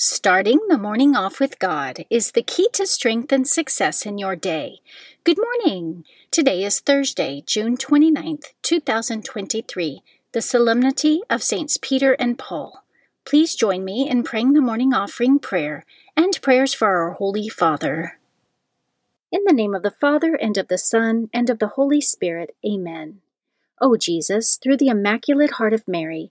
Starting the morning off with God is the key to strength and success in your day. Good morning. Today is Thursday, June 29th, 2023, the Solemnity of Saints Peter and Paul. Please join me in praying the morning offering prayer and prayers for our Holy Father. In the name of the Father, and of the Son, and of the Holy Spirit, Amen. O Jesus, through the Immaculate Heart of Mary,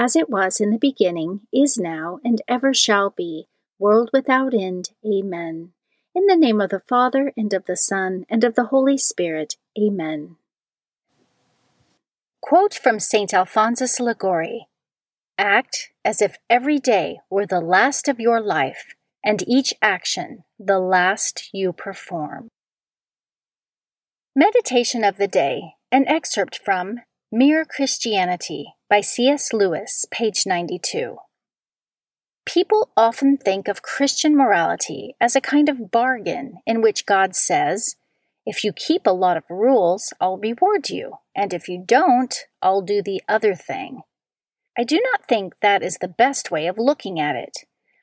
as it was in the beginning, is now, and ever shall be, world without end. Amen. In the name of the Father, and of the Son, and of the Holy Spirit. Amen. Quote from St. Alphonsus Liguori Act as if every day were the last of your life, and each action the last you perform. Meditation of the Day an excerpt from Mere Christianity by C.S. Lewis, page 92. People often think of Christian morality as a kind of bargain in which God says, If you keep a lot of rules, I'll reward you, and if you don't, I'll do the other thing. I do not think that is the best way of looking at it.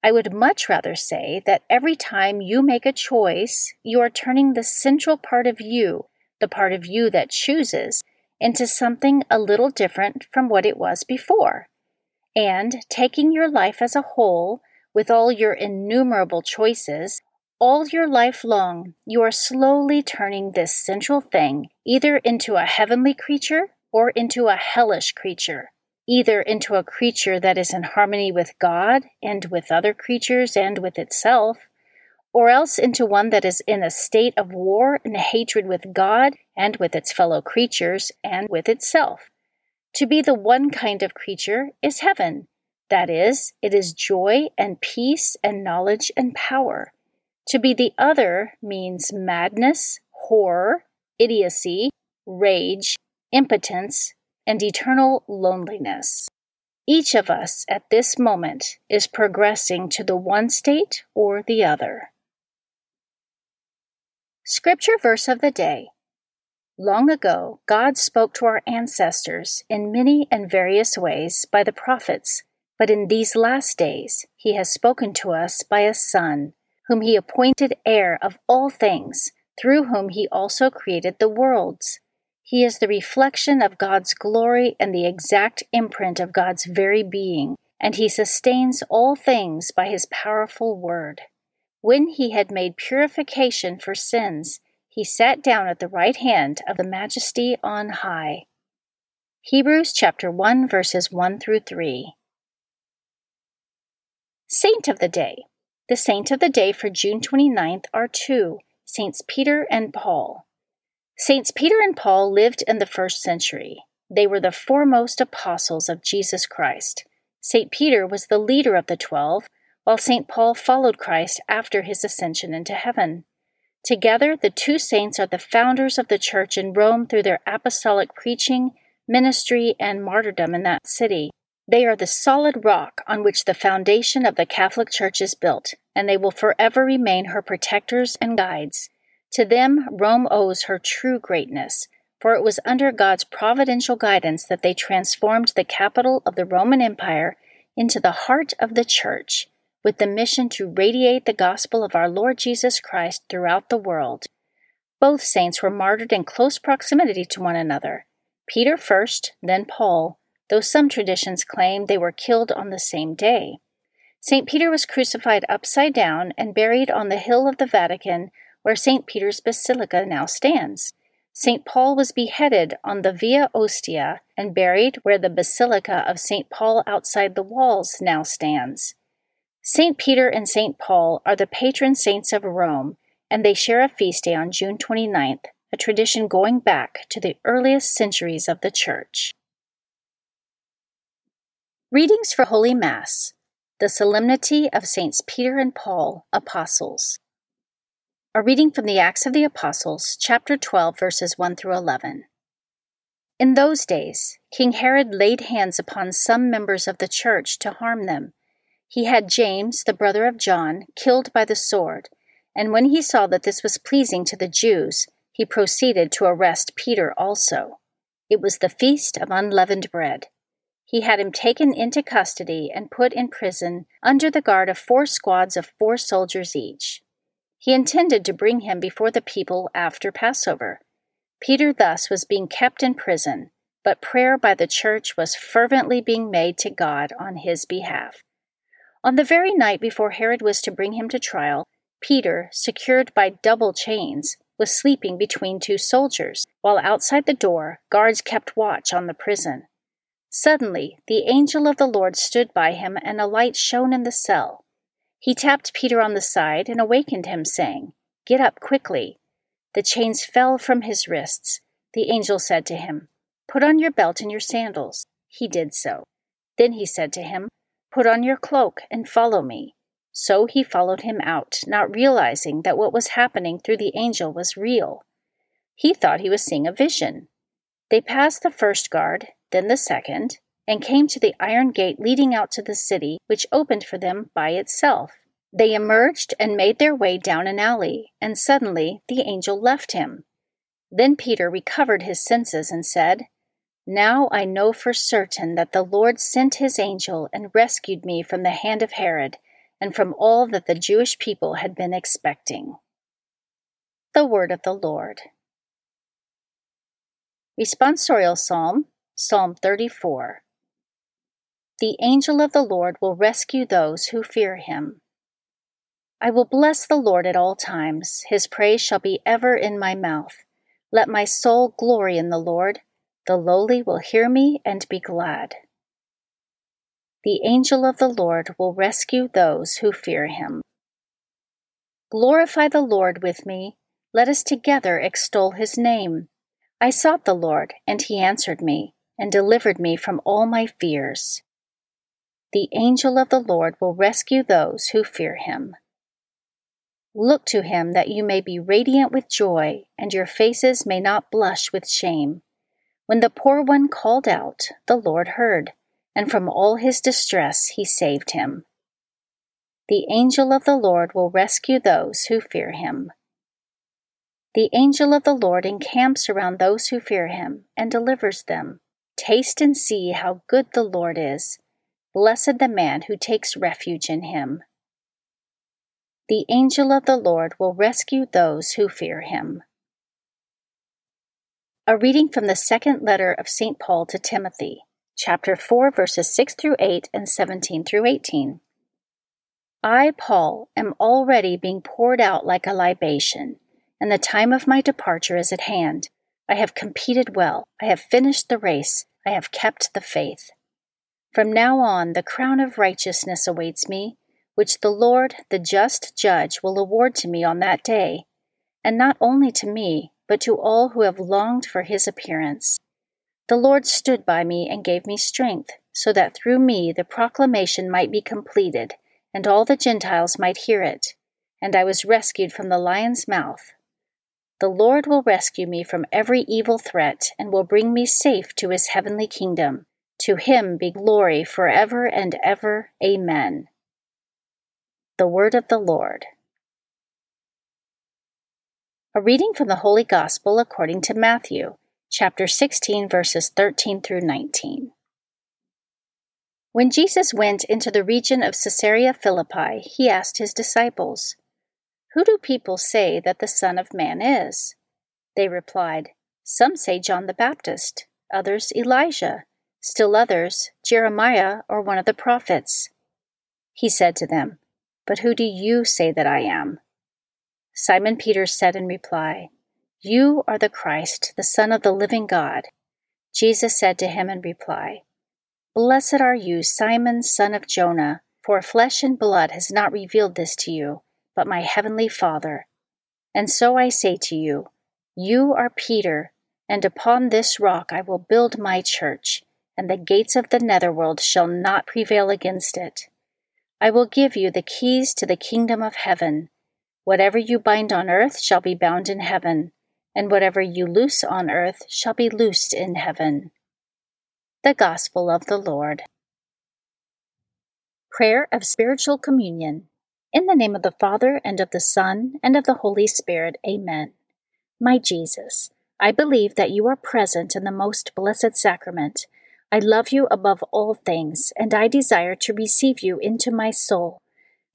I would much rather say that every time you make a choice, you are turning the central part of you the part of you that chooses, into something a little different from what it was before. And taking your life as a whole, with all your innumerable choices, all your life long, you are slowly turning this central thing either into a heavenly creature or into a hellish creature, either into a creature that is in harmony with God and with other creatures and with itself, or else into one that is in a state of war and hatred with God and with its fellow creatures and with itself. To be the one kind of creature is heaven. That is, it is joy and peace and knowledge and power. To be the other means madness, horror, idiocy, rage, impotence, and eternal loneliness. Each of us at this moment is progressing to the one state or the other. Scripture verse of the day. Long ago, God spoke to our ancestors in many and various ways by the prophets, but in these last days, He has spoken to us by a Son, whom He appointed heir of all things, through whom He also created the worlds. He is the reflection of God's glory and the exact imprint of God's very being, and He sustains all things by His powerful word. When he had made purification for sins, he sat down at the right hand of the Majesty on high. Hebrews chapter 1 verses 1 through 3. Saint of the Day. The saint of the day for June 29th are two, Saints Peter and Paul. Saints Peter and Paul lived in the first century. They were the foremost apostles of Jesus Christ. St. Peter was the leader of the twelve, while St. Paul followed Christ after his ascension into heaven. Together, the two saints are the founders of the church in Rome through their apostolic preaching, ministry, and martyrdom in that city. They are the solid rock on which the foundation of the Catholic Church is built, and they will forever remain her protectors and guides. To them, Rome owes her true greatness, for it was under God's providential guidance that they transformed the capital of the Roman Empire into the heart of the Church, with the mission to radiate the gospel of our Lord Jesus Christ throughout the world. Both saints were martyred in close proximity to one another. Peter first, then Paul, though some traditions claim they were killed on the same day. St. Peter was crucified upside down and buried on the hill of the Vatican where St. Peter's Basilica now stands. St. Paul was beheaded on the Via Ostia and buried where the Basilica of St. Paul outside the walls now stands. St. Peter and St. Paul are the patron saints of Rome, and they share a feast day on June 29th, a tradition going back to the earliest centuries of the Church. Readings for Holy Mass The Solemnity of Saints Peter and Paul, Apostles. A reading from the Acts of the Apostles, chapter 12, verses 1 through 11. In those days, King Herod laid hands upon some members of the church to harm them. He had James, the brother of John, killed by the sword, and when he saw that this was pleasing to the Jews, he proceeded to arrest Peter also. It was the feast of unleavened bread. He had him taken into custody and put in prison under the guard of four squads of four soldiers each. He intended to bring him before the people after Passover. Peter thus was being kept in prison, but prayer by the church was fervently being made to God on his behalf. On the very night before Herod was to bring him to trial, Peter, secured by double chains, was sleeping between two soldiers, while outside the door guards kept watch on the prison. Suddenly, the angel of the Lord stood by him, and a light shone in the cell. He tapped Peter on the side and awakened him, saying, Get up quickly. The chains fell from his wrists. The angel said to him, Put on your belt and your sandals. He did so. Then he said to him, Put on your cloak and follow me. So he followed him out, not realizing that what was happening through the angel was real. He thought he was seeing a vision. They passed the first guard, then the second, and came to the iron gate leading out to the city, which opened for them by itself. They emerged and made their way down an alley, and suddenly the angel left him. Then Peter recovered his senses and said, Now I know for certain that the Lord sent his angel and rescued me from the hand of Herod and from all that the Jewish people had been expecting. The Word of the Lord. Responsorial Psalm, Psalm 34. The angel of the Lord will rescue those who fear him. I will bless the Lord at all times. His praise shall be ever in my mouth. Let my soul glory in the Lord. The lowly will hear me and be glad. The angel of the Lord will rescue those who fear him. Glorify the Lord with me. Let us together extol his name. I sought the Lord, and he answered me, and delivered me from all my fears. The angel of the Lord will rescue those who fear him. Look to him that you may be radiant with joy, and your faces may not blush with shame. When the poor one called out, the Lord heard, and from all his distress he saved him. The angel of the Lord will rescue those who fear him. The angel of the Lord encamps around those who fear him and delivers them. Taste and see how good the Lord is. Blessed the man who takes refuge in him. The angel of the Lord will rescue those who fear him. A reading from the second letter of St. Paul to Timothy, chapter 4, verses 6 through 8 and 17 through 18. I, Paul, am already being poured out like a libation, and the time of my departure is at hand. I have competed well, I have finished the race, I have kept the faith. From now on, the crown of righteousness awaits me, which the Lord, the just judge, will award to me on that day, and not only to me, but to all who have longed for his appearance. The Lord stood by me and gave me strength, so that through me the proclamation might be completed, and all the Gentiles might hear it. And I was rescued from the lion's mouth. The Lord will rescue me from every evil threat, and will bring me safe to his heavenly kingdom. To him be glory forever and ever. Amen. The Word of the Lord. A reading from the Holy Gospel according to Matthew, chapter 16, verses 13 through 19. When Jesus went into the region of Caesarea Philippi, he asked his disciples, Who do people say that the Son of Man is? They replied, Some say John the Baptist, others Elijah, still others Jeremiah or one of the prophets. He said to them, But who do you say that I am? Simon Peter said in reply, You are the Christ, the Son of the living God. Jesus said to him in reply, Blessed are you, Simon, son of Jonah, for flesh and blood has not revealed this to you, but my heavenly Father. And so I say to you, You are Peter, and upon this rock I will build my church, and the gates of the netherworld shall not prevail against it. I will give you the keys to the kingdom of heaven. Whatever you bind on earth shall be bound in heaven, and whatever you loose on earth shall be loosed in heaven. The Gospel of the Lord. Prayer of Spiritual Communion. In the name of the Father, and of the Son, and of the Holy Spirit. Amen. My Jesus, I believe that you are present in the most blessed sacrament. I love you above all things, and I desire to receive you into my soul.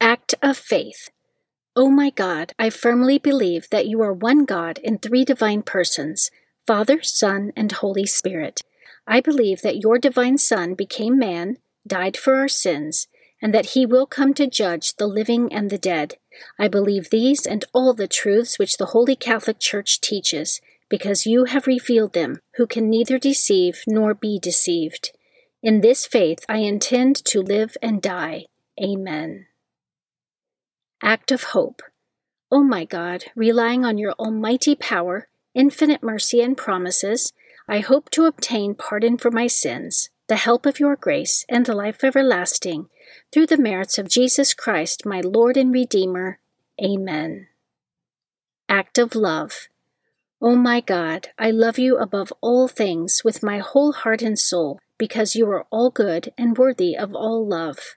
Act of Faith. O oh my God, I firmly believe that you are one God in three divine persons Father, Son, and Holy Spirit. I believe that your divine Son became man, died for our sins, and that he will come to judge the living and the dead. I believe these and all the truths which the Holy Catholic Church teaches, because you have revealed them, who can neither deceive nor be deceived. In this faith I intend to live and die. Amen. Act of Hope. O oh my God, relying on your almighty power, infinite mercy, and promises, I hope to obtain pardon for my sins, the help of your grace, and the life everlasting, through the merits of Jesus Christ, my Lord and Redeemer. Amen. Act of Love. O oh my God, I love you above all things with my whole heart and soul, because you are all good and worthy of all love.